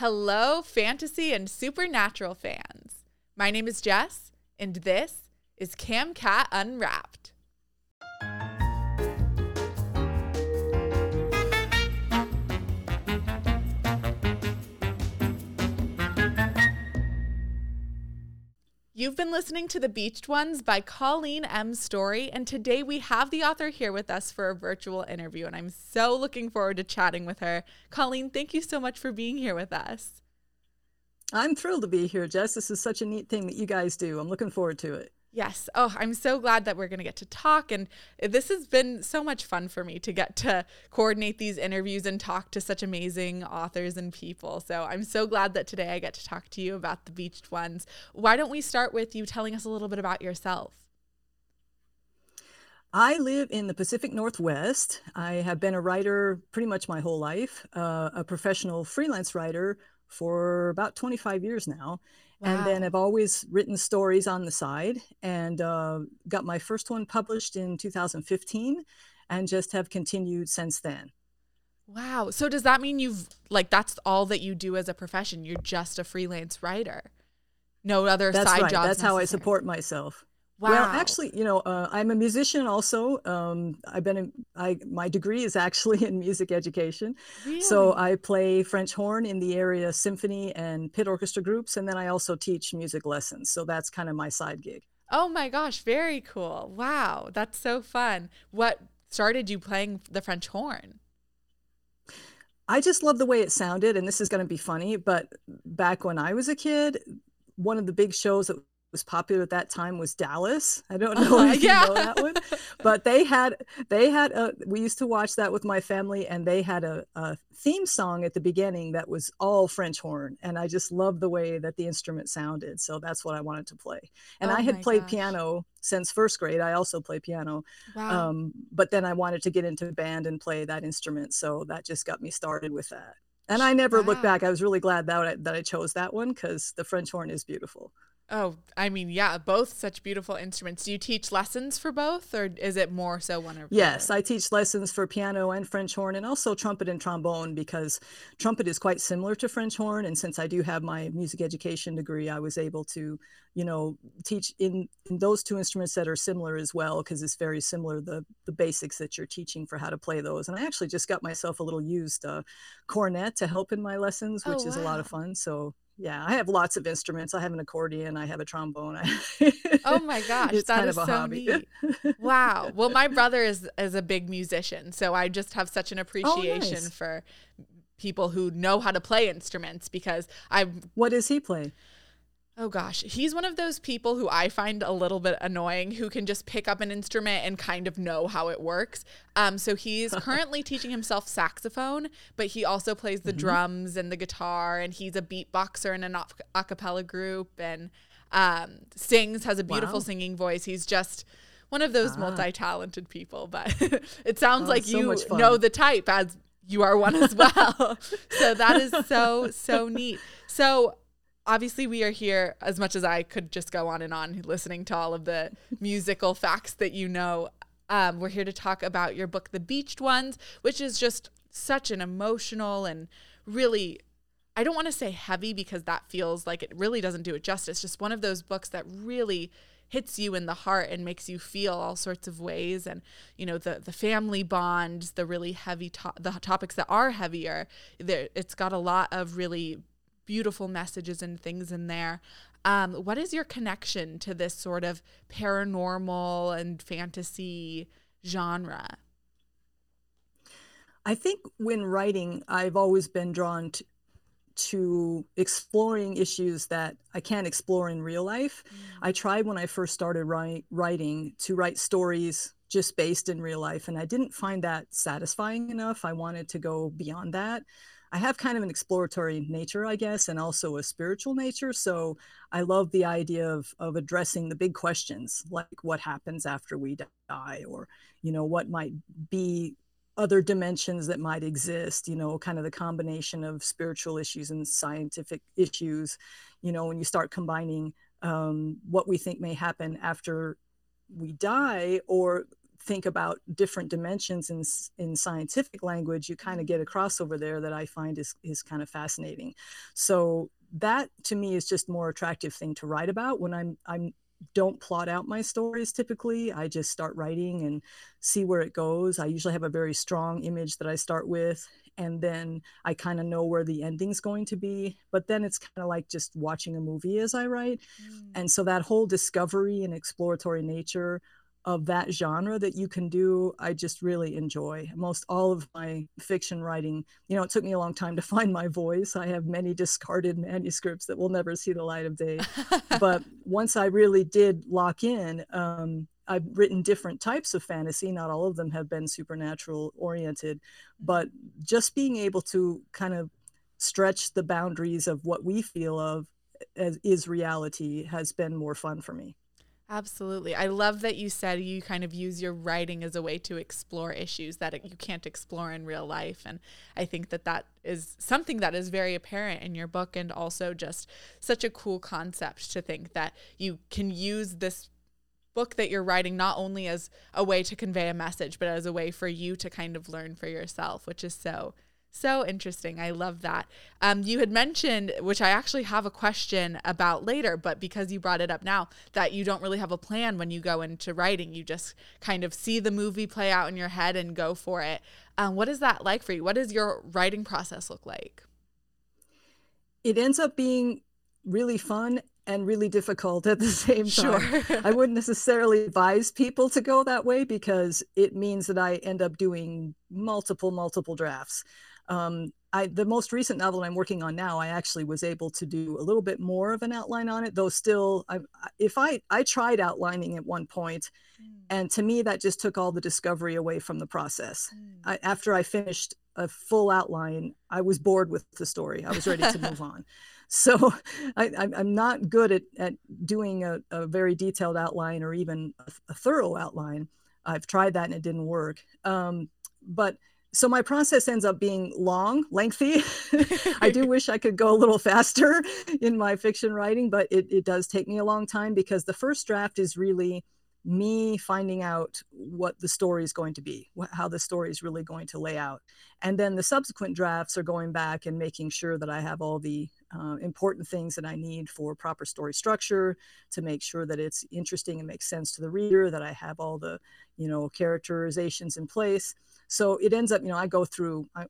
Hello, fantasy and supernatural fans. My name is Jess, and this is CamCat Unwrapped. You've been listening to The Beached Ones by Colleen M. Story, and today we have the author here with us for a virtual interview, and I'm so looking forward to chatting with her. Colleen, thank you so much for being here with us. I'm thrilled to be here, Jess. This is such a neat thing that you guys do. I'm looking forward to it. Yes. Oh, I'm so glad that we're going to get to talk. And this has been so much fun for me to get to coordinate these interviews and talk to such amazing authors and people. So I'm so glad that today I get to talk to you about the Beached Ones. Why don't we start with you telling us a little bit about yourself? I live in the Pacific Northwest. I have been a writer pretty much my whole life, uh, a professional freelance writer for about 25 years now. Wow. And then I've always written stories on the side and uh, got my first one published in 2015 and just have continued since then. Wow. So does that mean you've like that's all that you do as a profession? You're just a freelance writer. No other that's side right. jobs. That's how I support myself. Wow. Well, actually, you know, uh, I'm a musician also. Um, I've been, in, I my degree is actually in music education, really? so I play French horn in the area symphony and pit orchestra groups, and then I also teach music lessons. So that's kind of my side gig. Oh my gosh, very cool! Wow, that's so fun. What started you playing the French horn? I just love the way it sounded, and this is going to be funny, but back when I was a kid, one of the big shows that was popular at that time was Dallas. I don't know uh, if yeah. you know that one, but they had they had a. We used to watch that with my family, and they had a, a theme song at the beginning that was all French horn, and I just loved the way that the instrument sounded. So that's what I wanted to play. And oh I had played gosh. piano since first grade. I also play piano, wow. um, but then I wanted to get into band and play that instrument, so that just got me started with that. And I never wow. looked back. I was really glad that I, that I chose that one because the French horn is beautiful. Oh, I mean, yeah, both such beautiful instruments. Do you teach lessons for both, or is it more so one or Yes, I teach lessons for piano and French horn, and also trumpet and trombone because trumpet is quite similar to French horn. And since I do have my music education degree, I was able to, you know, teach in, in those two instruments that are similar as well because it's very similar the the basics that you're teaching for how to play those. And I actually just got myself a little used uh, cornet to help in my lessons, which oh, is a lot of fun. So yeah, I have lots of instruments. I have an accordion. I have a trombone. oh my gosh, that kind is so hobby. neat! Wow. Well, my brother is is a big musician, so I just have such an oh, appreciation oh, nice. for people who know how to play instruments because I. What does he play? Oh gosh, he's one of those people who I find a little bit annoying who can just pick up an instrument and kind of know how it works. Um, so he's currently teaching himself saxophone, but he also plays the mm-hmm. drums and the guitar, and he's a beatboxer in an a cappella group and um, sings, has a beautiful wow. singing voice. He's just one of those ah. multi-talented people, but it sounds oh, like so you know the type as you are one as well. so that is so so neat. So obviously we are here as much as I could just go on and on listening to all of the musical facts that you know. Um, we're here to talk about your book, The Beached Ones, which is just such an emotional and really, I don't want to say heavy because that feels like it really doesn't do it justice. Just one of those books that really hits you in the heart and makes you feel all sorts of ways and you know the the family bonds the really heavy to- the topics that are heavier it's got a lot of really beautiful messages and things in there. Um, what is your connection to this sort of paranormal and fantasy genre? I think when writing, I've always been drawn to, to exploring issues that I can't explore in real life. Mm. I tried when I first started write, writing to write stories just based in real life, and I didn't find that satisfying enough. I wanted to go beyond that. I have kind of an exploratory nature, I guess, and also a spiritual nature. So I love the idea of of addressing the big questions, like what happens after we die, or you know what might be other dimensions that might exist. You know, kind of the combination of spiritual issues and scientific issues. You know, when you start combining um, what we think may happen after we die, or think about different dimensions in, in scientific language, you kind of get a mm-hmm. crossover there that I find is, is kind of fascinating. So that to me is just more attractive thing to write about when I'm, I'm don't plot out my stories typically. I just start writing and see where it goes. I usually have a very strong image that I start with and then I kind of know where the ending's going to be. But then it's kind of like just watching a movie as I write. Mm. And so that whole discovery and exploratory nature of that genre that you can do, I just really enjoy. Most all of my fiction writing, you know, it took me a long time to find my voice. I have many discarded manuscripts that will never see the light of day. but once I really did lock in, um, I've written different types of fantasy. Not all of them have been supernatural oriented, but mm-hmm. just being able to kind of stretch the boundaries of what we feel of as is reality has been more fun for me. Absolutely. I love that you said you kind of use your writing as a way to explore issues that you can't explore in real life. And I think that that is something that is very apparent in your book and also just such a cool concept to think that you can use this book that you're writing not only as a way to convey a message, but as a way for you to kind of learn for yourself, which is so so interesting. I love that. Um, you had mentioned, which I actually have a question about later, but because you brought it up now, that you don't really have a plan when you go into writing. You just kind of see the movie play out in your head and go for it. Um, what is that like for you? What does your writing process look like? It ends up being really fun and really difficult at the same time. Sure. I wouldn't necessarily advise people to go that way because it means that I end up doing multiple, multiple drafts. Um, I, the most recent novel I'm working on now, I actually was able to do a little bit more of an outline on it, though still, I, if I, I tried outlining at one point, mm. and to me, that just took all the discovery away from the process. Mm. I, after I finished a full outline, I was bored with the story. I was ready to move on. So I, am not good at, at doing a, a, very detailed outline or even a, a, thorough outline. I've tried that and it didn't work. Um, but so my process ends up being long, lengthy. I do wish I could go a little faster in my fiction writing, but it, it does take me a long time because the first draft is really me finding out what the story is going to be, how the story is really going to lay out. And then the subsequent drafts are going back and making sure that I have all the uh, important things that I need for proper story structure to make sure that it's interesting and makes sense to the reader, that I have all the, you know, characterizations in place so it ends up you know i go through uh,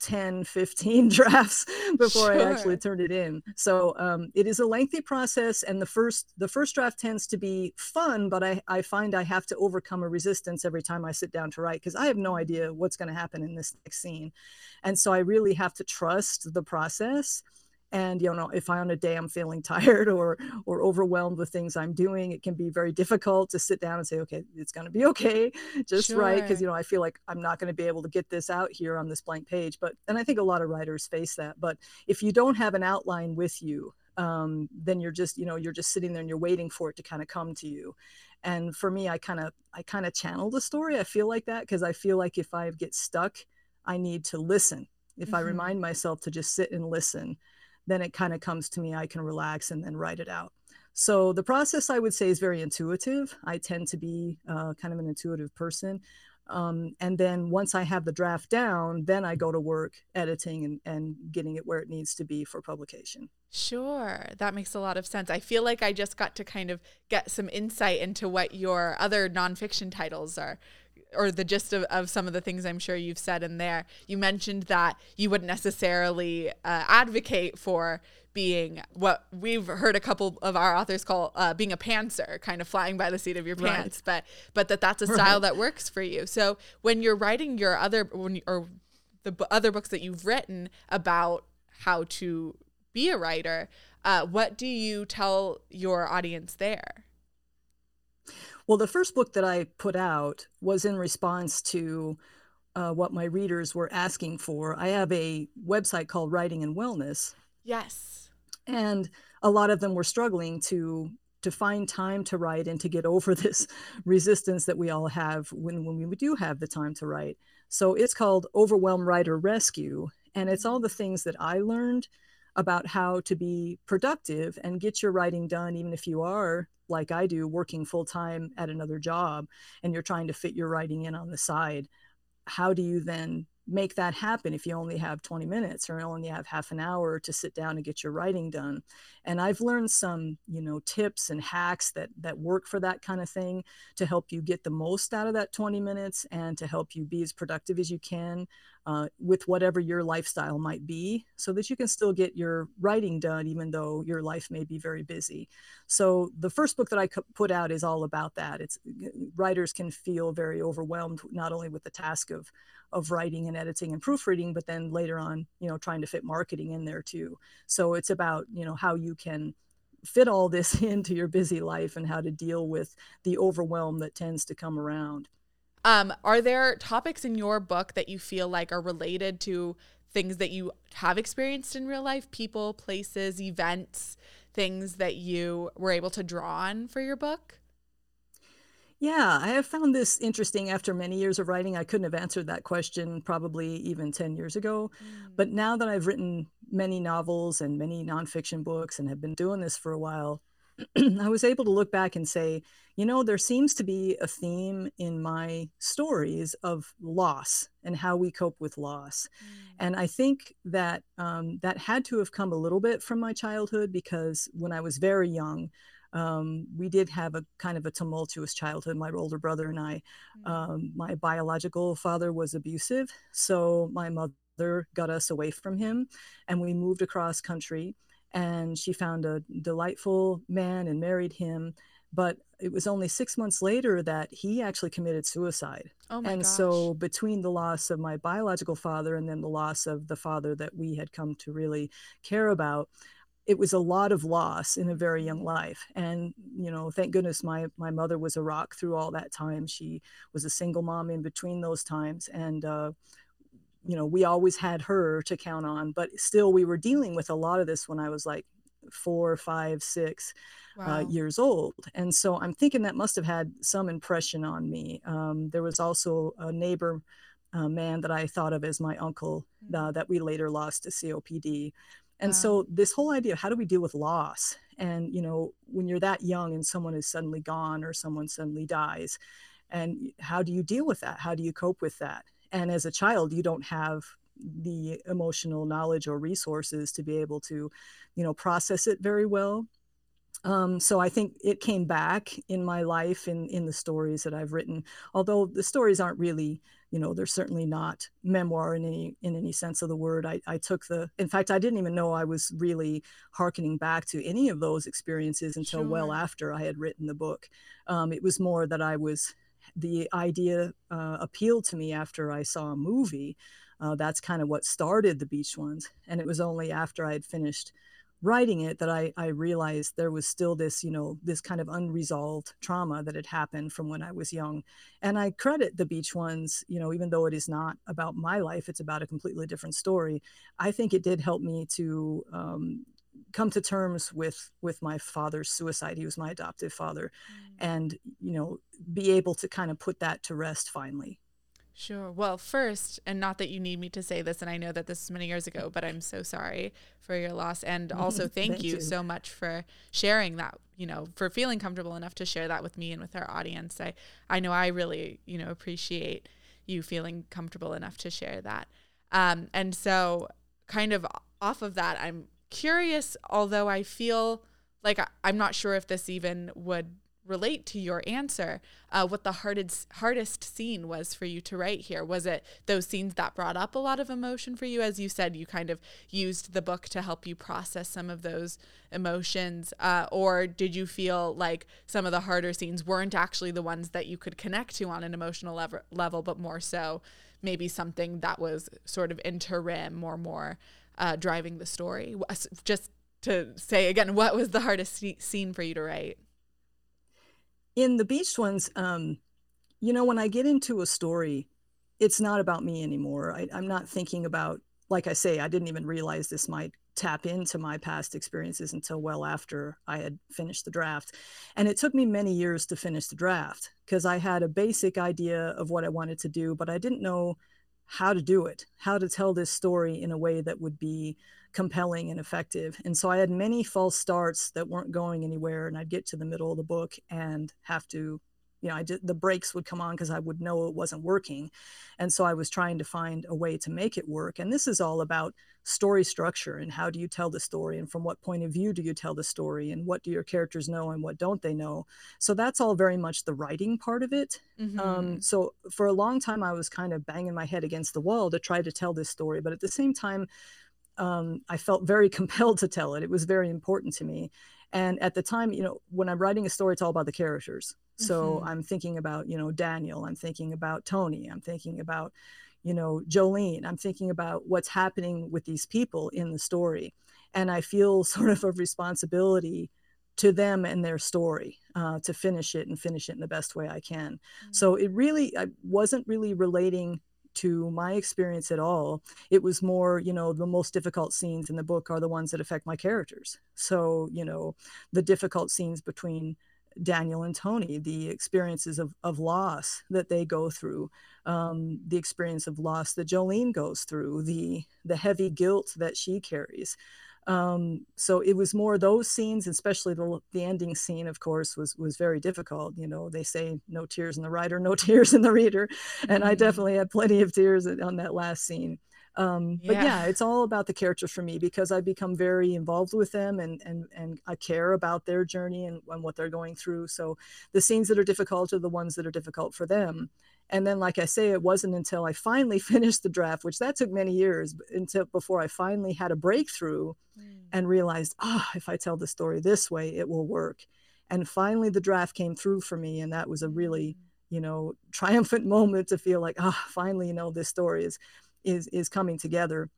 10 15 drafts before sure. i actually turn it in so um, it is a lengthy process and the first the first draft tends to be fun but i, I find i have to overcome a resistance every time i sit down to write because i have no idea what's going to happen in this next scene and so i really have to trust the process and you know if i on a day i'm feeling tired or or overwhelmed with things i'm doing it can be very difficult to sit down and say okay it's going to be okay just sure. right because you know i feel like i'm not going to be able to get this out here on this blank page but and i think a lot of writers face that but if you don't have an outline with you um, then you're just you know you're just sitting there and you're waiting for it to kind of come to you and for me i kind of i kind of channel the story i feel like that because i feel like if i get stuck i need to listen if mm-hmm. i remind myself to just sit and listen then it kind of comes to me. I can relax and then write it out. So the process I would say is very intuitive. I tend to be uh, kind of an intuitive person. Um, and then once I have the draft down, then I go to work editing and, and getting it where it needs to be for publication. Sure, that makes a lot of sense. I feel like I just got to kind of get some insight into what your other nonfiction titles are or the gist of, of some of the things I'm sure you've said in there. You mentioned that you wouldn't necessarily uh, advocate for being what we've heard a couple of our authors call uh, being a pantser, kind of flying by the seat of your pants, right. but but that that's a style right. that works for you. So when you're writing your other when or the b- other books that you've written about how to be a writer, uh, what do you tell your audience there? Well, the first book that I put out was in response to uh, what my readers were asking for. I have a website called Writing and Wellness. Yes. And a lot of them were struggling to to find time to write and to get over this resistance that we all have when, when we do have the time to write. So it's called Overwhelmed Writer Rescue. And it's all the things that I learned about how to be productive and get your writing done, even if you are like I do, working full time at another job, and you're trying to fit your writing in on the side, how do you then make that happen if you only have 20 minutes or only have half an hour to sit down and get your writing done. And i've learned some you know tips and hacks that that work for that kind of thing to help you get the most out of that 20 minutes and to help you be as productive as you can uh, with whatever your lifestyle might be so that you can still get your writing done even though your life may be very busy. So the first book that i put out is all about that. It's writers can feel very overwhelmed not only with the task of of writing and editing and proofreading but then later on you know trying to fit marketing in there too. So it's about you know how you can fit all this into your busy life and how to deal with the overwhelm that tends to come around. Um, are there topics in your book that you feel like are related to things that you have experienced in real life? People places events things that you were able to draw on for your book yeah, I have found this interesting after many years of writing. I couldn't have answered that question probably even 10 years ago. Mm. But now that I've written many novels and many nonfiction books and have been doing this for a while, I was able to look back and say, you know, there seems to be a theme in my stories of loss and how we cope with loss. Mm. And I think that um, that had to have come a little bit from my childhood because when I was very young, um, we did have a kind of a tumultuous childhood, my older brother and I. Mm-hmm. Um, my biological father was abusive, so my mother got us away from him and we moved across country. And she found a delightful man and married him. But it was only six months later that he actually committed suicide. Oh and gosh. so, between the loss of my biological father and then the loss of the father that we had come to really care about, it was a lot of loss in a very young life and you know thank goodness my my mother was a rock through all that time she was a single mom in between those times and uh, you know we always had her to count on but still we were dealing with a lot of this when i was like four five six uh, wow. uh, years old and so i'm thinking that must have had some impression on me um, there was also a neighbor uh, man that i thought of as my uncle uh, mm-hmm. that we later lost to copd and wow. so this whole idea of how do we deal with loss and you know when you're that young and someone is suddenly gone or someone suddenly dies and how do you deal with that how do you cope with that and as a child you don't have the emotional knowledge or resources to be able to you know process it very well um, so I think it came back in my life in in the stories that I've written. Although the stories aren't really you know they're certainly not memoir in any in any sense of the word. I, I took the in fact i didn't even know i was really harkening back to any of those experiences until sure. well after i had written the book. Um, it was more that i was the idea uh, appealed to me after i saw a movie. Uh, that's kind of what started the Beached Ones and it was only after i had finished writing it that I, I realized there was still this, you know, this kind of unresolved trauma that had happened from when I was young. And I credit the Beached Ones, you know, even though it is not about my life, it's about a completely different story. I think it did help me to um, come to terms with with my father's suicide. He was my adoptive father, mm. and you know, be able to kind of put that to rest finally. Sure. Well, first, and not that you need me to say this, and I know that this is many years ago, but I'm so sorry for your loss. And also, thank, thank you, you, so much for sharing that, you know, for feeling comfortable enough to share that with me and with our audience. I, I know I really, you know, appreciate you feeling comfortable enough to share that. Um, and so, kind of off of that, I'm curious, although I feel like I, I'm not sure if this even would relate to your answer uh, what the hardest hardest scene was for you to write here? Was it those scenes that brought up a lot of emotion for you? As you said you kind of used the book to help you process some of those emotions uh, or did you feel like some of the harder scenes weren't actually the ones that you could connect to on an emotional level, level but more so maybe something that was sort of interim or more uh, driving the story? Just to say again what was the hardest scene for you to write in the Beached Ones, um, you know, when I get into a story, it's not about me anymore. I, I'm not thinking about, like I say, I didn't even realize this might tap into my past experiences until well after I had finished the draft. And it took me many years to finish the draft because I had a basic idea of what I wanted to do, but I didn't know how to do it, how to tell this story in a way that would be compelling and effective. And so I had many false starts that weren't going anywhere. And I'd get to the middle of the book and have to, you know, I did, the brakes would come on because I would know it wasn't working. And so I was trying to find a way to make it work. And this is all about story structure and how do you tell the story and from what point of view do you tell the story and what do your characters know and what don't they know so that's all very much the writing part of it mm-hmm. um, so for a long time i was kind of banging my head against the wall to try to tell this story but at the same time um, I felt very compelled to tell it. It was very important to me. And at the time, you know, when I'm writing a story, it's all about the characters. So mm-hmm. I'm thinking about, you know, Daniel, I'm thinking about Tony, I'm thinking about, you know, Jolene, I'm thinking about what's happening with these people in the story. And I feel sort of a responsibility to them and their story uh, to finish it and finish it in the best way I can. Mm-hmm. So it really, I wasn't really relating to my experience at all. It was more, you know, the most difficult scenes in the book are the ones that affect my characters. So, you know, the difficult scenes between Daniel and Tony, the experiences of, of loss that they go through, um, the experience of loss that Jolene goes through, the the heavy guilt that she carries. Um, so it was more those scenes, especially the, the ending scene, of course, was was very difficult. You know, they say no tears in the writer, no tears in the reader, and mm-hmm. I definitely had plenty of tears on that last scene. Um, yeah. But yeah, it's all about the characters for me because I become very involved with them and and and I care about their journey and, and what they're going through. So the scenes that are difficult are the ones that are difficult for them and then like i say it wasn't until i finally finished the draft which that took many years until before i finally had a breakthrough mm. and realized ah oh, if i tell the story this way it will work and finally the draft came through for me and that was a really mm. you know triumphant moment to feel like ah oh, finally you know this story is is is coming together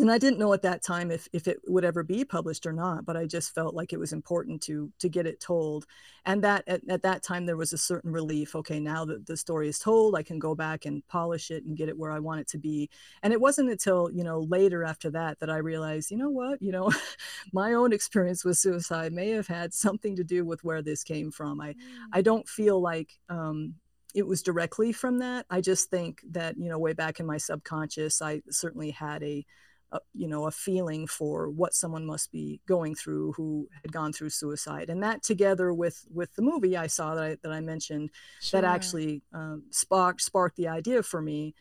and I didn't know at that time if, if it would ever be published or not, but I just felt like it was important to to get it told. And that at, at that time there was a certain relief. Okay, now that the story is told, I can go back and polish it and get it where I want it to be. And it wasn't until, you know, later after that that I realized, you know what, you know, my own experience with suicide may have had something to do with where this came from. I mm. I don't feel like um, it was directly from that. I just think that, you know, way back in my subconscious, I certainly had a a, you know a feeling for what someone must be going through who had gone through suicide. And that together with with the movie i saw that i, that I mentioned sure. that actually um, sparked sparked the idea for me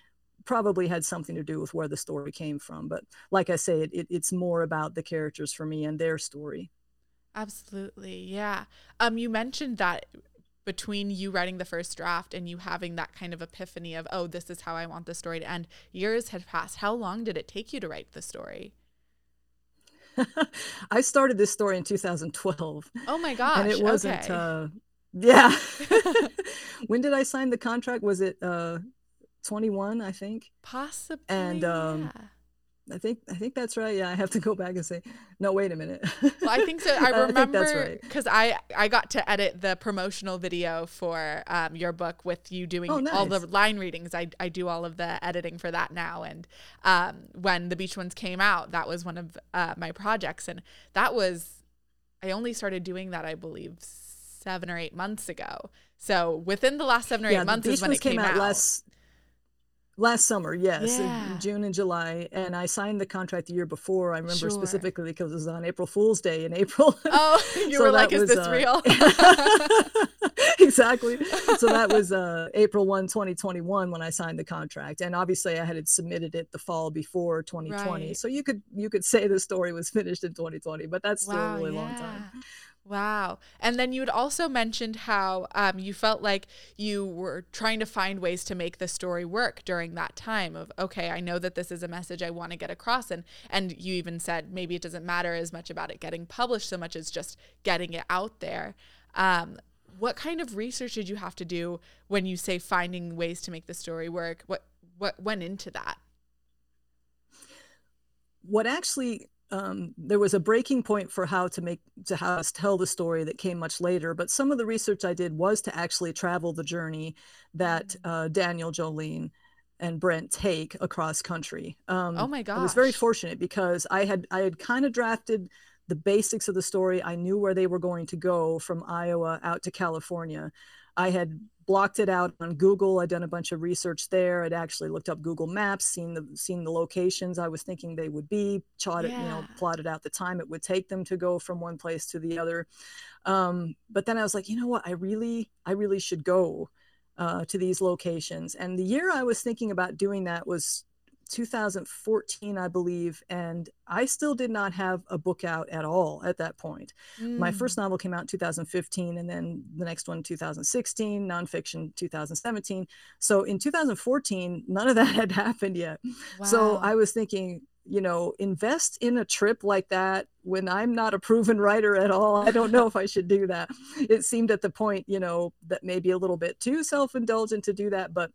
probably had something to do with where the story came from. But like i say it, it, it's more about the characters for me and their story. Absolutely yeah. Um you mentioned that between you writing the first draft and you having that kind of epiphany of, oh, this is how I want the story to end, years had passed. How long did it take you to write the story? I started this story in 2012. Oh my gosh. And it wasn't, okay. uh, yeah. when did I sign the contract? Was it uh, 21, I think? Possibly. And um, yeah. I think I think that's right. Yeah, I have to go back and say, no, wait a minute. well, I think so. I remember because I, right. I, I got to edit the promotional video for um, your book with you doing oh, nice. all the line readings. I, I do all of the editing for that now. And um, when the Beached Ones came out, that was one of uh, my projects, and that was I only started doing that I believe seven or eight months ago. So within the last seven or yeah, eight months is when it came, came out. Last, Last summer, yes, yeah. June and July, and I signed the contract the year before. I remember sure. specifically because it was on April Fool's Day in April. Oh, you so were like, "Is was, this uh, real?" exactly. So that was uh, April 1, 2021 when I signed the contract, and obviously I had submitted it the fall before 2020. Right. So you could you could say the story was finished in 2020, but that's still wow, a really yeah. long time. Wow. And then you had also mentioned how um, you felt like you were trying to find ways to make the story work during that time of, okay, I know that this is a message I want to get across. And, and you even said maybe it doesn't matter as much about it getting published so much as just getting it out there. Um, what kind of research did you have to do when you say finding ways to make the story work? What, what went into that? What actually um, there was a breaking point for how to make to how to tell the story that came much later. But some of the research I did was to actually travel the journey that mm. uh, Daniel, Jolene, and Brent take across country. Um, oh my god! I was very fortunate because I had I had kind of drafted the basics of the story. I knew where they were going to go from Iowa out to California. I had blocked it out on Google. I'd done a bunch of research there. I'd actually looked up Google Maps, seen the seen the locations I was thinking they would be, charted, yeah. you know, plotted out the time it would take them to go from one place to the other. Um, but then I was like, you know what? I really, I really should go uh, to these locations. And the year I was thinking about doing that was 2014, I believe, and I still did not have a book out at all at that point. Mm. My first mm. novel came out in 2015, and then the next one 2016, nonfiction 2017. So in 2014, none of that had happened yet. Wow. So I was thinking, you know, invest in a trip like that when I'm not a proven writer at all. I don't know if I should do that. It seemed at the point, you know, that maybe a little bit too self indulgent to do that, but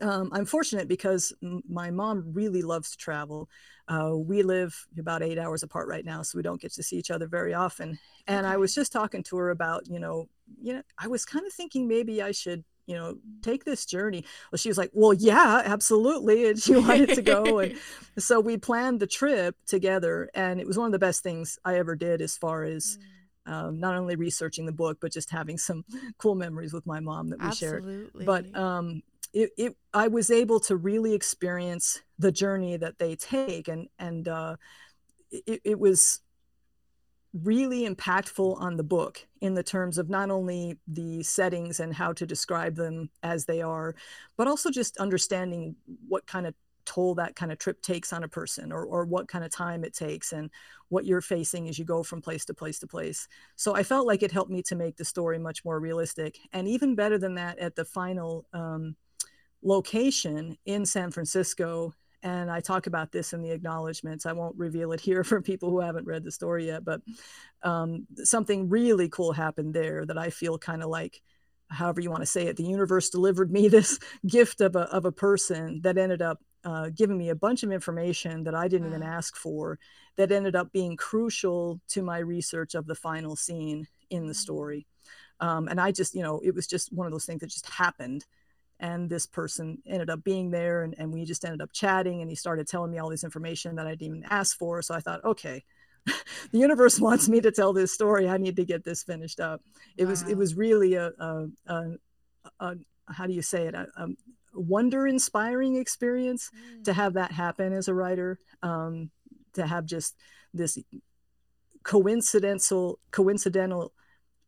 um, I'm fortunate because m- my mom really loves to travel. Uh, we live about eight hours apart right now, so we don't get to see each other very often. And okay. I was just talking to her about, you know, you know, I was kind of thinking maybe I should, you know, take this journey. Well, she was like, "Well, yeah, absolutely," and she wanted to go, and so we planned the trip together. And it was one of the best things I ever did, as far as. Mm. Um, not only researching the book, but just having some cool memories with my mom that we Absolutely. shared. But um, it, it I was able to really experience the journey that they take and and uh, it, it was really impactful on the book in the terms of not only the settings and how to describe them as they are, but also just understanding what kind of toll that kind of trip takes on a person or, or what kind of time it takes and what you're facing as you go from place to place to place. So I felt like it helped me to make the story much more realistic. And even better than that, at the final um, location in San Francisco. And I talk about this in the acknowledgments. I won't reveal it here for people who haven't read the story yet, but um, something really cool happened there that I feel kind of like, however you want to say it, the universe delivered me this gift of a, of a person that ended up uh, giving me a bunch of information that I didn't wow. even ask for, that ended up being crucial to my research of the final scene in the mm. story. Um, and I just, you know, it was just one of those things that just happened and this person ended up being there and, and we just ended up chatting and he started telling me all this information that i didn't even ask for so i thought okay the universe wants me to tell this story i need to get this finished up it wow. was it was really a, a, a, a, how do you say it a, wonder inspiring experience mm. to have that happen as a writer um, to have just this coincidental coincidental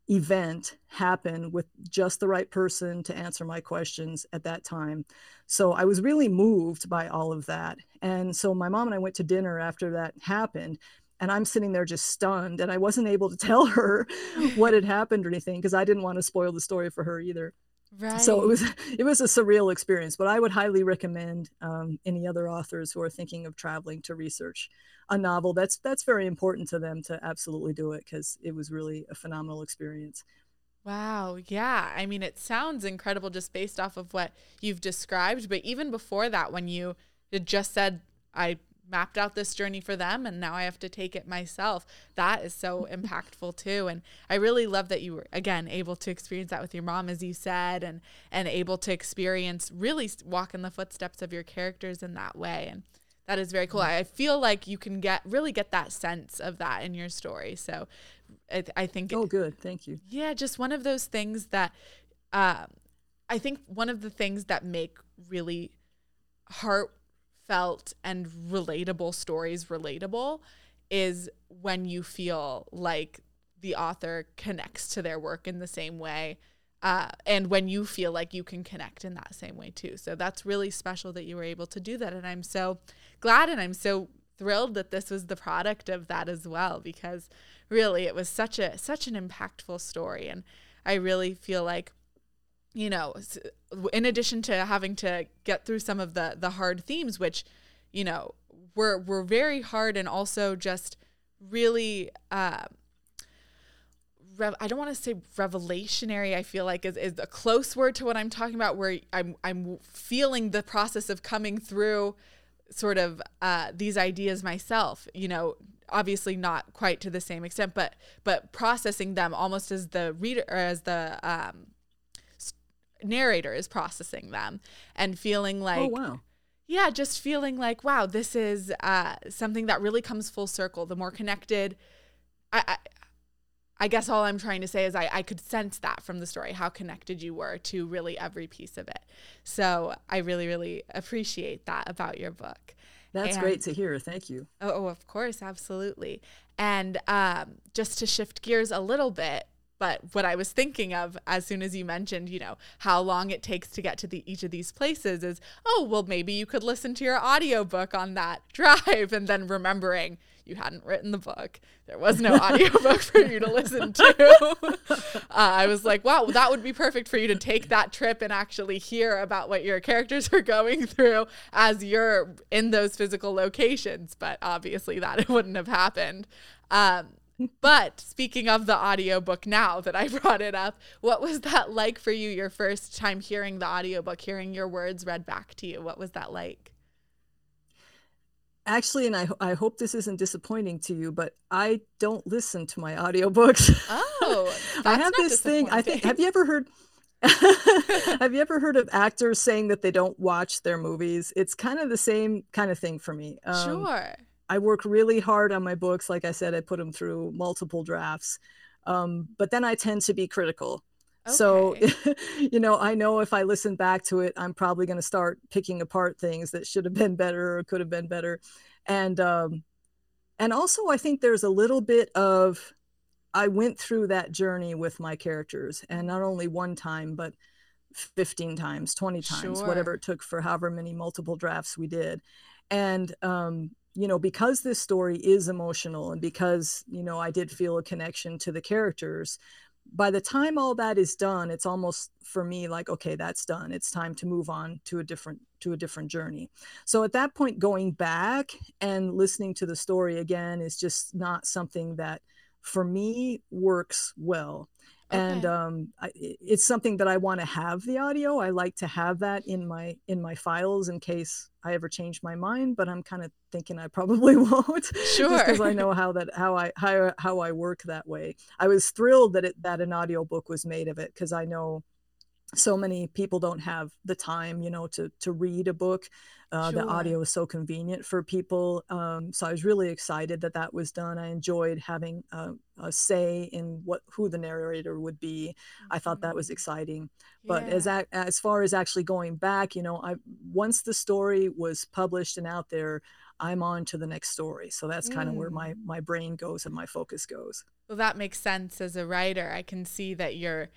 event happen with just the right person to answer my questions at that time. So I was really moved by all of that. And so my mom and I went to dinner after that happened. And I'm sitting there just stunned. And I wasn't able to tell her what had happened or anything because I didn't want to spoil the story for her either. Right. So it was it was a surreal experience, but I would highly recommend um, any other authors who are thinking of traveling to research a novel. That's that's very important to them to absolutely do it because it was really a phenomenal experience. Wow. Yeah. I mean, it sounds incredible just based off of what you've described. But even before that, when you just said, I mapped out this journey for them and now I have to take it myself. That is so impactful too. And I really love that you were again able to experience that with your mom as you said and and able to experience really walk in the footsteps of your characters in that way. And that is very cool. I feel like you can get really get that sense of that in your story. So I, I think Oh good. Thank you. Yeah, just one of those things that uh, I think one of the things that make really heart felt and relatable stories relatable is when you feel like the author connects to their work in the same way uh, and when you feel like you can connect in that same way too. So that's really special that you were able to do that and i'm so glad and i'm so thrilled that this was the product of that as well because really it was such a such an impactful story and i really feel like you know, in addition to having to get through some of the the hard themes, which, you know, were were very hard and also just really. Uh, rev- I don't want to say revelationary. I feel like is, is a close word to what I'm talking about, where I'm I'm feeling the process of coming through sort of uh, these ideas myself. You know, obviously not quite to the same extent, but but processing them almost as the reader as the um, narrator is processing them and feeling oh, like oh wow yeah just feeling like wow this is uh, something that really comes full circle the more connected I, I I guess all I'm trying to say is I, I could sense that from the story, how connected you were to really every piece of it. So I really, really appreciate that about your book. That's and, great to hear. Thank you. Oh, oh of course, absolutely. And um, just to shift gears a little bit, but what I was thinking of as soon as you mentioned, you know, how long it takes to get to the, each of these places is, oh, well, maybe you could listen to your audiobook on that drive and then remembering you hadn't written the book. There was no audiobook for you to listen to. uh, I was like, wow, that would be perfect for you to take that trip and actually hear about what your characters are going through as you're in those physical locations. But obviously, that wouldn't have happened. Um, but speaking of the audiobook now that I brought it up, what was that like for you your first time hearing the audiobook, hearing your words read back to you? What was that like? Actually, and I, I hope this isn't disappointing to you, but I don't listen to my audiobooks. Oh, I have this thing. I think, have you ever heard? have you ever heard of actors saying that they don't watch their movies? It's kind of the same kind of thing for me. Um, sure. I work really hard on my books. Like I said, I put them through multiple drafts. Um, but then I tend to be critical. Okay. So, you know, I know if I listen back to it, I'm probably going to start picking apart things that should have been better or could have been better. And, um, and also, I think there's a little bit of, I went through that journey with my characters, and not only one time, but 15 times, 20 times, sure. whatever it took for however many multiple drafts we did. And, um, you know, because this story is emotional and because, you know, I did feel a connection to the characters, by the time all that is done it's almost for me like okay that's done. It's time to move on to a different to a different journey. So at that point going back and listening to the story again is just not something that for me works well Okay. and um, I, it's something that I want to have the audio. I like to have that in my in my files in case I ever change my mind. But I'm kind of thinking I probably won't, sure, because I know how that how I how how I work that way. I was thrilled that it that an audio book was made of it because I know so many people don't have the time you know to to read a book uh, sure. the audio is so convenient for people um, so i was really excited that that was done i enjoyed having a, a say in what who the narrator would be mm-hmm. i thought that was mm-hmm. exciting but yeah. as as far as actually going back you know i once the story was published and out there i'm on to the next story so that's kind of mm. where my mm. my brain goes and my focus goes well that makes sense as a writer i can see that you're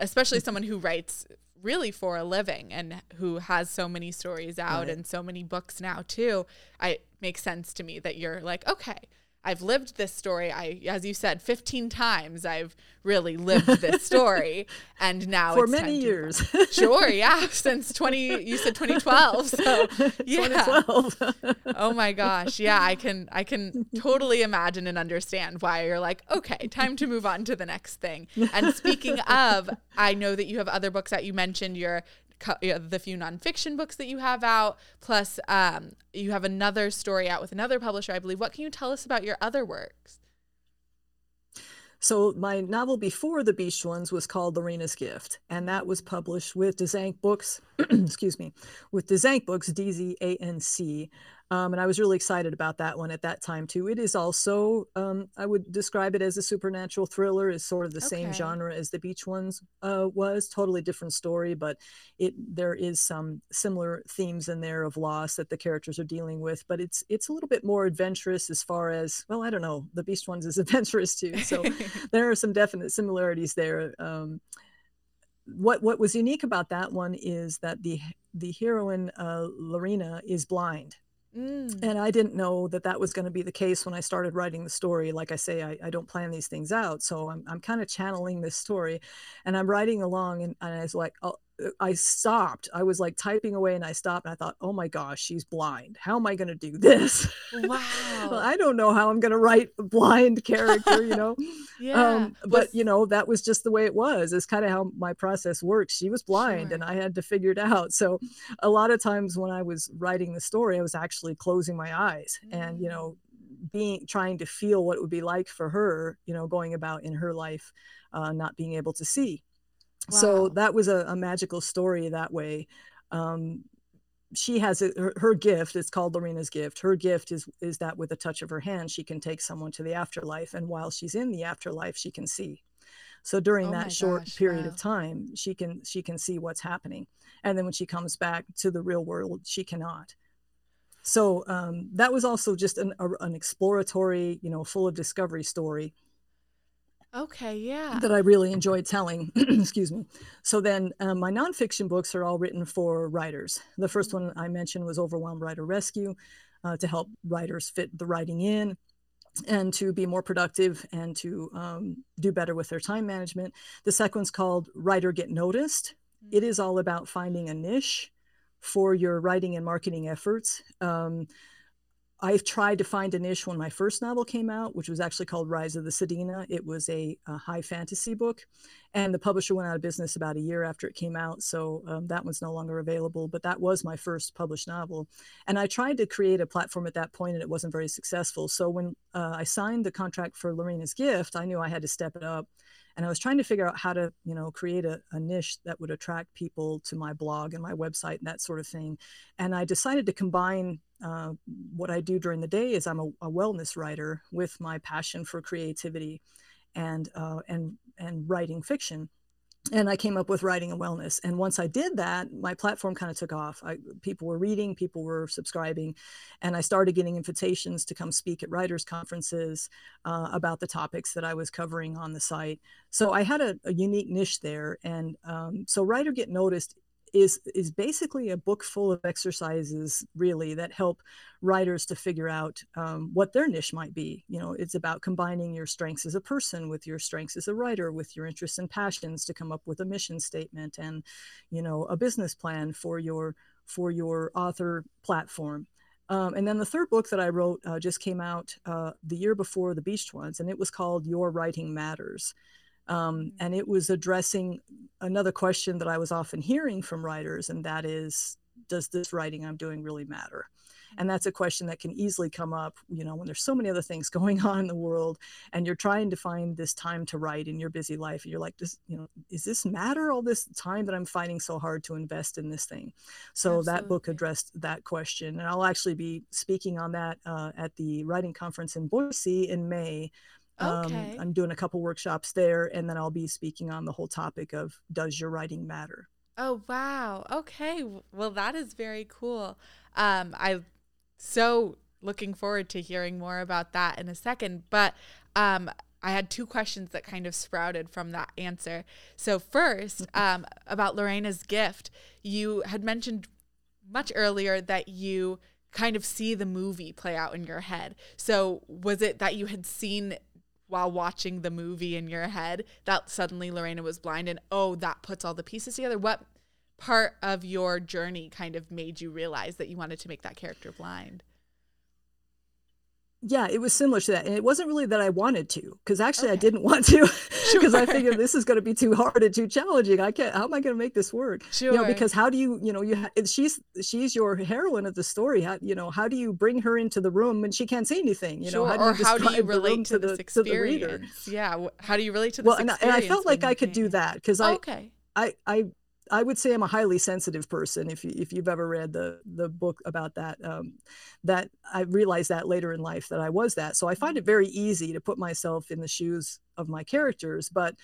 especially someone who writes really for a living and who has so many stories out right. and so many books now too. I it makes sense to me that you're like, okay, I've lived this story. I, as you said, 15 times I've really lived this story. and now for many years. sure. Yeah. Since 20, you said 2012. So yeah. 2012. oh my gosh. Yeah. I can, I can totally imagine and understand why you're like, okay, time to move on to the next thing. And speaking of, I know that you have other books that you mentioned your the few nonfiction books that you have out, plus um, you have another story out with another publisher, I believe. What can you tell us about your other works? So my novel before the Beached Ones was called Lorena's Gift, and that was published with Dzanc Books. excuse me, with Dzanc Books, D Z A N C. Um, and I was really excited about that one at that time too. It is also, um, I would describe it as a supernatural thriller. Is sort of the okay. same genre as the Beached Ones uh, was. Totally different story, but it there is some similar themes in there of loss that the characters are dealing with. But it's it's a little bit more adventurous as far as well. I don't know. The Beached Ones is adventurous too, so there are some definite similarities there. Um, what what was unique about that one is that the the heroine uh, Lorena is blind Mm. And I didn't know that that was going to be the case when I started writing the story. Like I say, I, I don't plan these things out. So I'm, I'm kind of channeling this story and I'm writing along and, and I was like, oh, I stopped. I was like typing away and I stopped and I thought, oh my gosh, she's blind. How am I going to do this? Wow. well, I don't know how I'm going to write a blind character, you know? yeah. Um, but, you know, that was just the way it was. It's kind of how my process works. She was blind sure. and I had to figure it out. So a lot of times when I was writing the story, I was actually closing my eyes mm. and, you mm. know, being trying to feel what it would be like for her, you know, going about in her life, uh, not being able to see. Wow. So that was a, a, magical story that way. Um, she has a, her, her, gift. It's called Lorena's gift. Her gift is is that with a touch of her hand, she can take someone to the afterlife, and while she's in the afterlife, she can see. So during oh that short gosh, period wow. of time, she can she can see what's happening, and then when she comes back to the real world, she cannot. So um, that was also just an, a, an exploratory, you know, full of discovery story Okay, yeah. That I really enjoyed telling. Excuse me. So then um, my nonfiction books are all written for writers. The first one I mentioned was Overwhelmed Writer Rescue uh, to help writers fit the writing in and to be more productive and to um, do better with their time management. The second one's called Writer Get Noticed. It is all about finding a niche for your writing and marketing efforts. Um, I've tried to find a niche when my first novel came out, which was actually called Rise of the Sedina. It was a, a high fantasy book, and the publisher went out of business about a year after it came out. So um, that one's no longer available, but that was my first published novel. And I tried to create a platform at that point, and it wasn't very successful. So when uh, I signed the contract for Loreena's Gift, I knew I had to step it up and i was trying to figure out how to you know create a, a, niche that would attract people to my blog and my website and that sort of thing and i decided to combine uh, what I do during the day is I'm a, a, wellness writer with my passion for creativity and uh, and and writing fiction. And I came up with writing and wellness. And once I did that, my platform kind of took off. I, people were reading, people were subscribing, and I started getting invitations to come speak at writers' conferences uh, about the topics that I was covering on the site. So I had a, a unique niche there. And um, so Writer Get Noticed is is basically a book full of exercises really that help writers to figure out um, what their niche might be you know it's about combining your strengths as a person with your strengths as a writer with your interests and passions to come up with a mission statement and you know a business plan for your for your author platform um, and then the third book that I wrote uh, just came out uh, the year before the Beached Ones, and it was called Your Writing Matters. Um, and it was addressing another question that I was often hearing from writers, and that is, does this writing I'm doing really matter? And that's a question that can easily come up, you know, when there's so many other things going on in the world, and you're trying to find this time to write in your busy life, and you're like, does you know, is this matter? All this time that I'm fighting so hard to invest in this thing. So Absolutely. that book addressed that question, and I'll actually be speaking on that uh, at the writing conference in Boise in May. Um, okay. Um, I'm doing a couple workshops there, and then I'll be speaking on the whole topic of does your writing matter? Oh wow! Okay, well that is very cool. Um, I so looking forward to hearing more about that in a second. But um, I had two questions that kind of sprouted from that answer. So first, um, about Loreena's gift, you had mentioned much earlier that you kind of see the movie play out in your head. So was it that you had seen while watching the movie in your head that suddenly Loreena was blind and oh that puts all the pieces together. What part of your journey kind of made you realize that you wanted to make that character blind yeah, it was similar to that. And it wasn't really that I wanted to, because actually okay. I didn't want to, because sure. I figured this is going to be too hard and too challenging. I can't, how am I going to make this work? Sure. You know, because how do you, you know, you, ha- she's, she's your heroine of the story. How, you know, how do you bring her into the room when she can't see anything? You sure. know, how do you, or how do you relate to, this the, experience? To the yeah. How do you relate to this well, and, and I felt like I could do that because I, okay. I, I I would say I'm a highly sensitive person. If you, if you've ever read the the book about that, um, that I realized that later in life that I was that. So I find it very easy to put myself in the shoes of my characters. But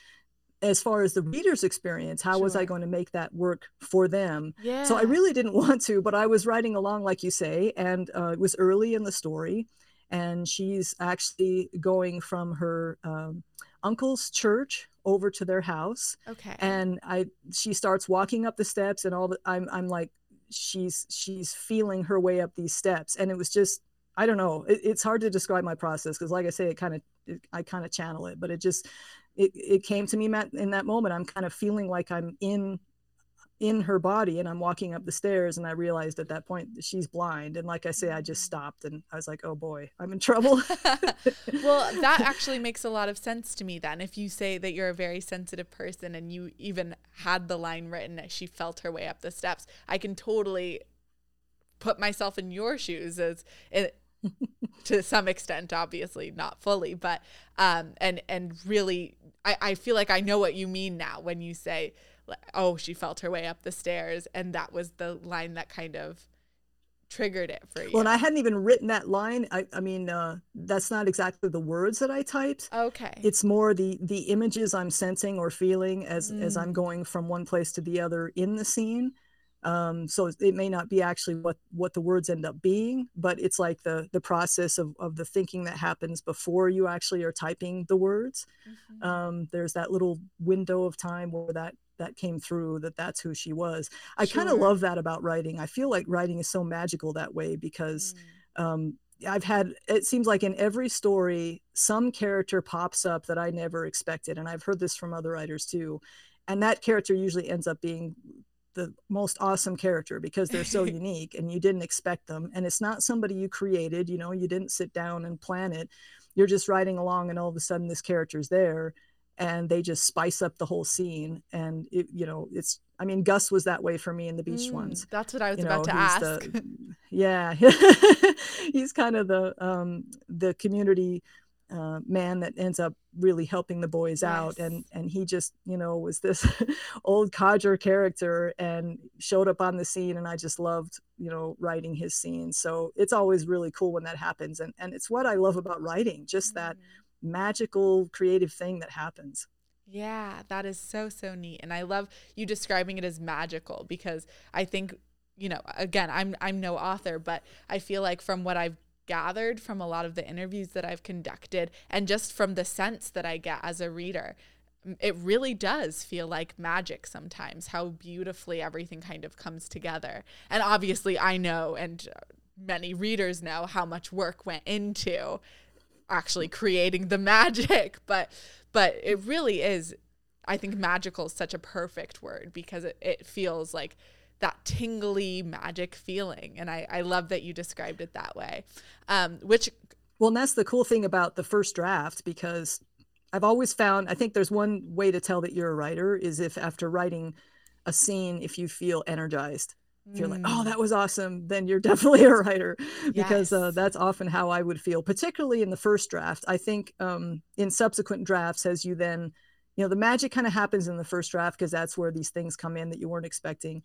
as far as the reader's experience, how sure. was I going to make that work for them? Yeah. So I really didn't want to, but I was writing along, like you say, and uh, it was early in the story, and she's actually going from her um, uncle's church over to their house. Okay. And I she starts walking up the steps and all the I'm I'm like she's she's feeling her way up these steps and it was just I don't know. It, it's hard to describe my process because like I say it kind of I kind of channel it, but it just it, it came to me in that moment. I'm kind of feeling like I'm in in her body and I'm walking up the stairs and I realized at that point that she's blind. And like I say, I just mm. stopped and I was like, oh boy, I'm in trouble. well, that actually makes a lot of sense to me then. If you say that you're a very sensitive person and you even had the line written as she felt her way up the steps, I can totally put myself in your shoes as it, to some extent, obviously not fully, but um and and really I, I feel like I know what you mean now when you say oh, she felt her way up the stairs. And that was the line that kind of triggered it for you. Well, and I hadn't even written that line. I, I mean, uh, that's not exactly the words that I typed. Okay. It's more the the images I'm sensing or feeling as mm. as I'm mm. going from one place to the other in the scene. Um, so it may not be actually what what the words end up being, but it's like the the process of of the thinking that happens before you actually are typing the words. Mm-hmm. Um, there's that little window of time where that that came through that that's who she was i sure. kind of love that about writing i feel like writing is so magical that way because mm. um, i've had it seems like in every story some character pops up that i never expected and i've heard this from other writers too and that character usually ends up being the most awesome character because they're so unique and you didn't expect them and it's not somebody you created you know you didn't sit down and plan it you're just writing along and all of a sudden this character's there and they just spice up the whole scene and it, you know it's i mean gus was that way for me in the Beached mm, ones that's what i was you about know, to ask the, yeah he's kind of the um the community uh, man that ends up really helping the boys yes. out and and he just you know was this old codger character and showed up on the scene and i just loved you know writing his scenes so it's always really cool when that happens and and it's what i love about writing just mm-hmm. that magical creative thing that happens. Yeah, that is so so neat and I love you describing it as magical because I think you know, again, I'm I'm no author, but I feel like from what I've gathered from a lot of the interviews that I've conducted and just from the sense that I get as a reader, it really does feel like magic sometimes how beautifully everything kind of comes together. And obviously, I know and uh, many readers know how much work went into actually creating the magic but but it really is i think magical is such a perfect word because it, it feels like that tingly magic feeling and i i love that you described it that way. Um which well and that's the cool thing about the first draft because i've always found i think there's one way to tell that you're a writer is if after writing a scene if you feel energized if you're like, oh, mm. that was awesome, then you're definitely a writer because uh, yes. uh, that's often how I would feel, particularly in the first draft. I think um, in subsequent drafts, as you then, you know, the magic kind of happens in the first draft because that's where these things come in that you weren't expecting.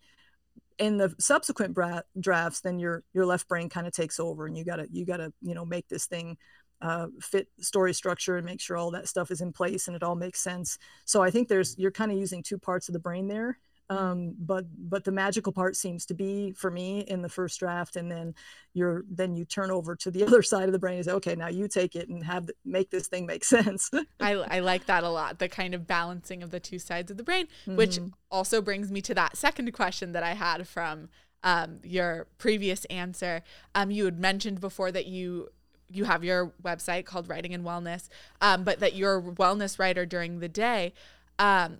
In the subsequent bra- drafts, then your your left brain kind of takes over, and you gotta you gotta you know make this thing uh, fit story structure and make sure all that stuff is in place and it all makes sense. So I think there's you're kind of using two parts of the brain there, um, but but the magical part seems to be for me in the first draft and then you're then you turn over to the other side of the brain and say okay now you take it and have make this thing make sense. I, I like that a lot the kind of balancing of the two sides of the brain mm-hmm. which also brings me to that second question that i had from um, your previous answer. Um, you had mentioned before that you you have your website called writing and wellness um, but that you're a wellness writer during the day. Um,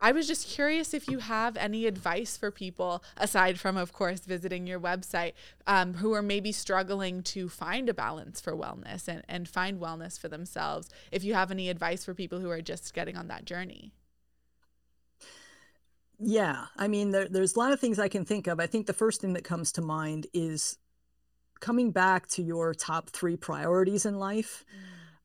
I was just curious if you have any advice for people, aside from, of course, visiting your website, um, who are maybe struggling to find a balance for wellness and, and find wellness for themselves. If you have any advice for people who are just getting on that journey. Yeah, I mean, there, there's a lot of things I can think of. I think the first thing that comes to mind is coming back to your top three priorities in life.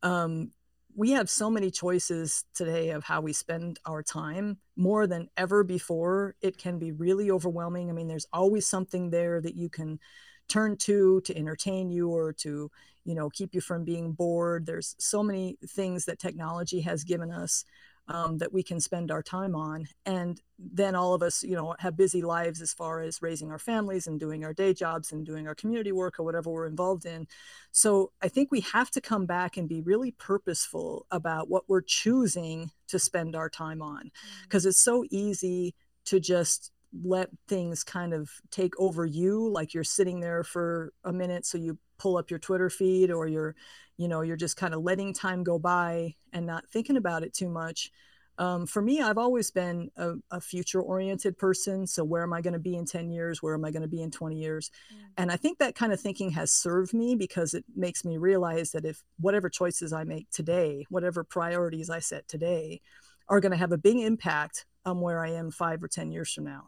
Mm. Um, we have so many choices today of how we spend our time more than ever before. It can be really overwhelming. I mean there's always something there that you can turn to to entertain you or to you know keep you from being bored. There's so many things that technology has given us um, that we can spend our time on. And then all of us, you know, have busy lives as far as raising our families and doing our day jobs and doing our community work or whatever we're involved in. So I think we have to come back and be really purposeful about what we're choosing to spend our time on because mm-hmm. it's so easy to just let things kind of take over you like you're sitting there for a minute so you pull up your twitter feed or you're you know you're just kind of letting time go by and not thinking about it too much. Um, for me i've always been a, a future oriented person so where am i going to be in 10 years? Where am i going to be in 20 years? Mm. and i think that kind of thinking has served me because it makes me realize that if whatever choices i make today whatever priorities i set today are going to have a big impact on where i am five or 10 years from now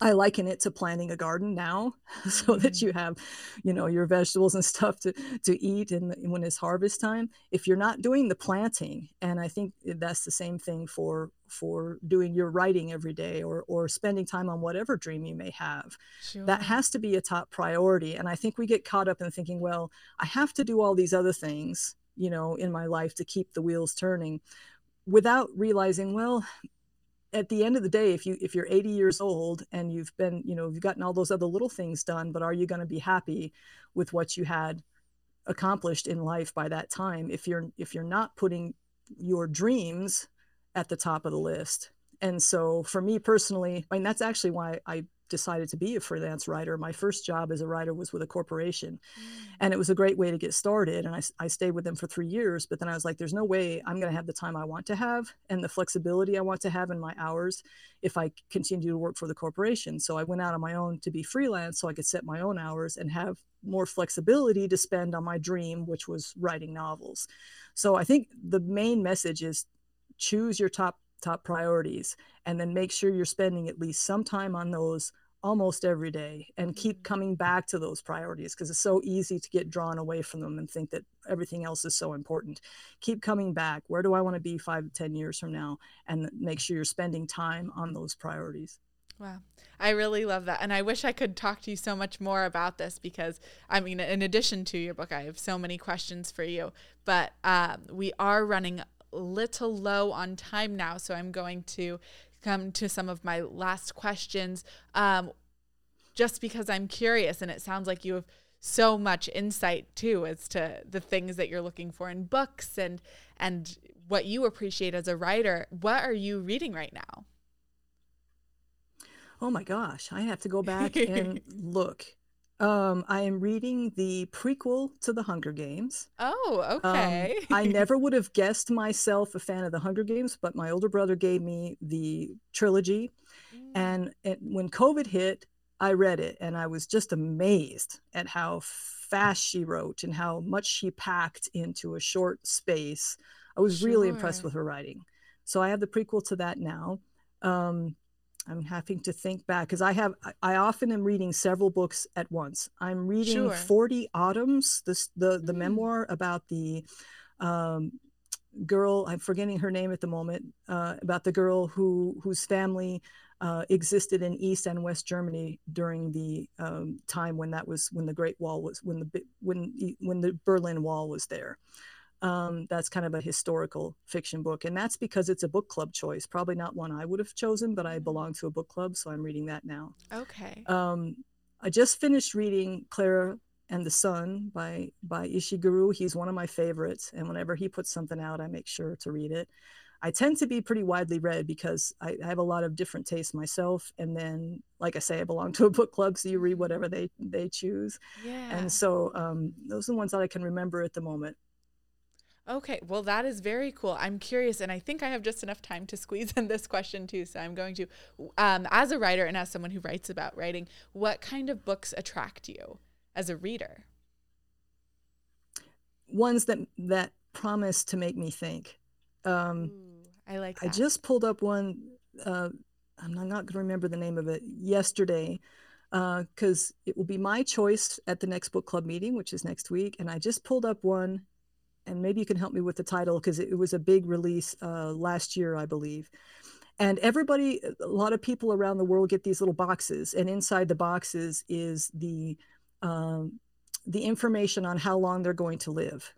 I liken it to planting a garden now so that mm. you have, you know, your vegetables and stuff to, to eat and when it's harvest time. If you're not doing the planting, and I think that's the same thing for for doing your writing every day or or spending time on whatever dream you may have. Sure. That has to be a top priority. And I think we get caught up in thinking, well, I have to do all these other things, you know, in my life to keep the wheels turning without realizing, well, at the end of the day if you if you're 80 years old and you've been you know you've gotten all those other little things done but are you going to be happy with what you had accomplished in life by that time if you're if you're not putting your dreams at the top of the list? And so for me personally i mean that's actually why i decided to be a freelance writer. My first job as a writer was with a corporation, mm. and it was a great way to get started. And I, I stayed with them for three years. But then I was like, there's no way I'm going to have the time I want to have and the flexibility I want to have in my hours if I continue to work for the corporation. So I went out on my own to be freelance so I could set my own hours and have more flexibility to spend on my dream, which was writing novels. So I think the main message is choose your top top priorities and then make sure you're spending at least some time on those almost every day and keep mm-hmm. coming back to those priorities because it's so easy to get drawn away from them and think that everything else is so important keep coming back where do i want to be five ten years from now and make sure you're spending time on those priorities Wow. I really love that. And I wish I could talk to you so much more about this because, I mean, in addition to your book, I have so many questions for you. But um, we are running little low on time now, so I'm going to come to some of my last questions. Um, just because I'm curious, and it sounds like you have so much insight too as to the things that you're looking for in books and and what you appreciate as a writer. What are you reading right now? Oh my gosh, I have to go back and look. Um, I am reading the prequel to the Hunger Games. Oh, okay. Um, I never would have guessed myself a fan of the Hunger Games, but my older brother gave me the trilogy. Mm. And it, when COVID hit, I read it and I was just amazed at how fast she wrote and how much she packed into a short space. I was sure. really impressed with her writing. So I have the prequel to that now. Um, I'm having to think back because I have I often am reading several books at once. I'm reading sure. 40 Autumns, this the the mm. memoir about the um, girl. I'm forgetting her name at the moment. Uh, about the girl who whose family uh, existed in East and West Germany during the um, time when that was when the Great Wall was when the when when the Berlin Wall was there. Um, that's kind of a historical fiction book. And that's because it's a book club choice. Probably not one I would have chosen, but I mm. belong to a book club, so I'm reading that now. Okay. Um, I just finished reading Klara and the Sun by by Ishiguro. He's one of my favorites, and whenever he puts something out, I make sure to read it. I tend to be pretty widely read because I, I have a lot of different tastes myself, and then, like I say, I belong to a book club, so you read mm-hmm. whatever they they choose. Yeah. And so um, those are the ones that I can remember at the moment. Okay, well, that is very cool. I'm curious, and I think I have just enough time to squeeze in this question too. So I'm going to, um, as a writer and as someone who writes about writing, what kind of books attract you as a reader? Ones that that promise to make me think. Um, Ooh, I like. That. I just pulled up one. Uh, I'm not going to remember the name of it yesterday because uh, it will be my choice at the next book club meeting, which is next week. And I just pulled up one and maybe you can help me with the title because it, was a big release uh, last year, I believe. And everybody, a lot of people around the world get these little boxes, and inside the boxes is the um, the information on how long they're going to live.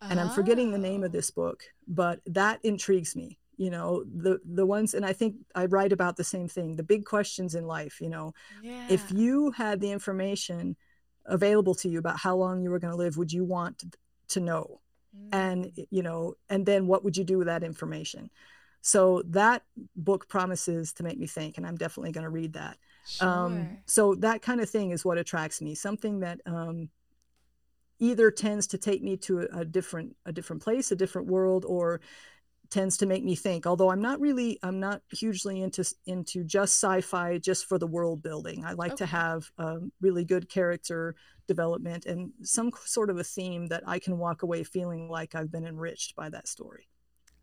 And I'm forgetting the name of this book, but that intrigues me. You know, the the ones, and I think I write about the same thing. The big questions in life. You know, yeah. if you had the information available to you about how long you were going to live, would you want to know? And mm. you know and then what would you do with that information so that book promises to make me think and i'm definitely going to read that um, sure. um, so that kind of thing is what attracts me something that um, either tends to take me to a, a, different a different place a different world or tends to make me think although i'm not really i'm not hugely into into just sci-fi just for the world building. I like okay. to have um, really good character development and some sort of a theme that i can walk away feeling like i've been enriched by that story.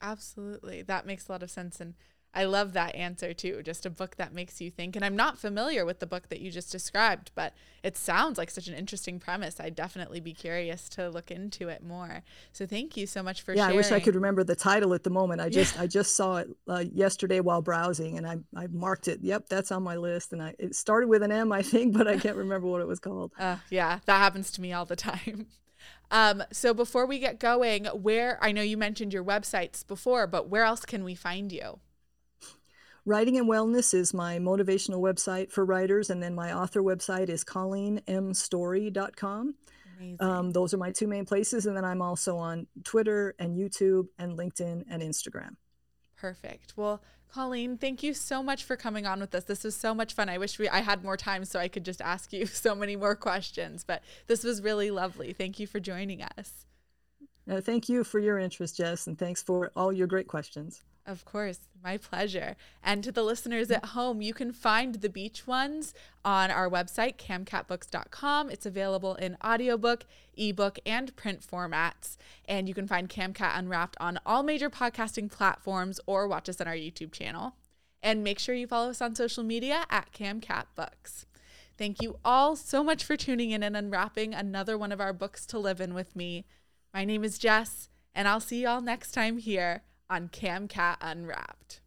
Absolutely. That makes a lot of sense and I love that answer too. Just a book that makes you think. And I'm not familiar with the book that you just described, but it sounds like such an interesting premise. I'd definitely be curious to look into it more. So thank you so much for yeah, sharing. I wish I could remember the title at the moment. I just yeah. I just saw it uh, yesterday while browsing, and I I marked it. Yep, that's on my list. And I it started with an M, I think, but I can't remember what it was called. Uh, yeah, that happens to me all the time. Um, so before we get going, where I know you mentioned your websites before, but where else can we find you? Writing and Wellness is my motivational website for writers, and then my author website is colleenmstory.com. Um, those are my two main places, and then I'm also on Twitter and YouTube and LinkedIn and Instagram. Perfect. Well, Colleen, thank you so much for coming on with us. This was so much fun. I wish we I had more time so I could just ask you so many more questions, but this was really lovely. Thank you for joining us. Uh, thank you for your interest, Jess, and thanks for all your great questions. Of course, my pleasure. And to the listeners at home, you can find the Beached Ones on our website, camcatbooks.com. It's available in audiobook, ebook, and print formats. And you can find CamCat Unwrapped on all major podcasting platforms or watch us on our YouTube channel. And make sure you follow us on social media at CamCatBooks. Thank you all so much for tuning in and unwrapping another one of our books to live in with me. My name is Jess, and I'll see you all next time here on CamCat Unwrapped.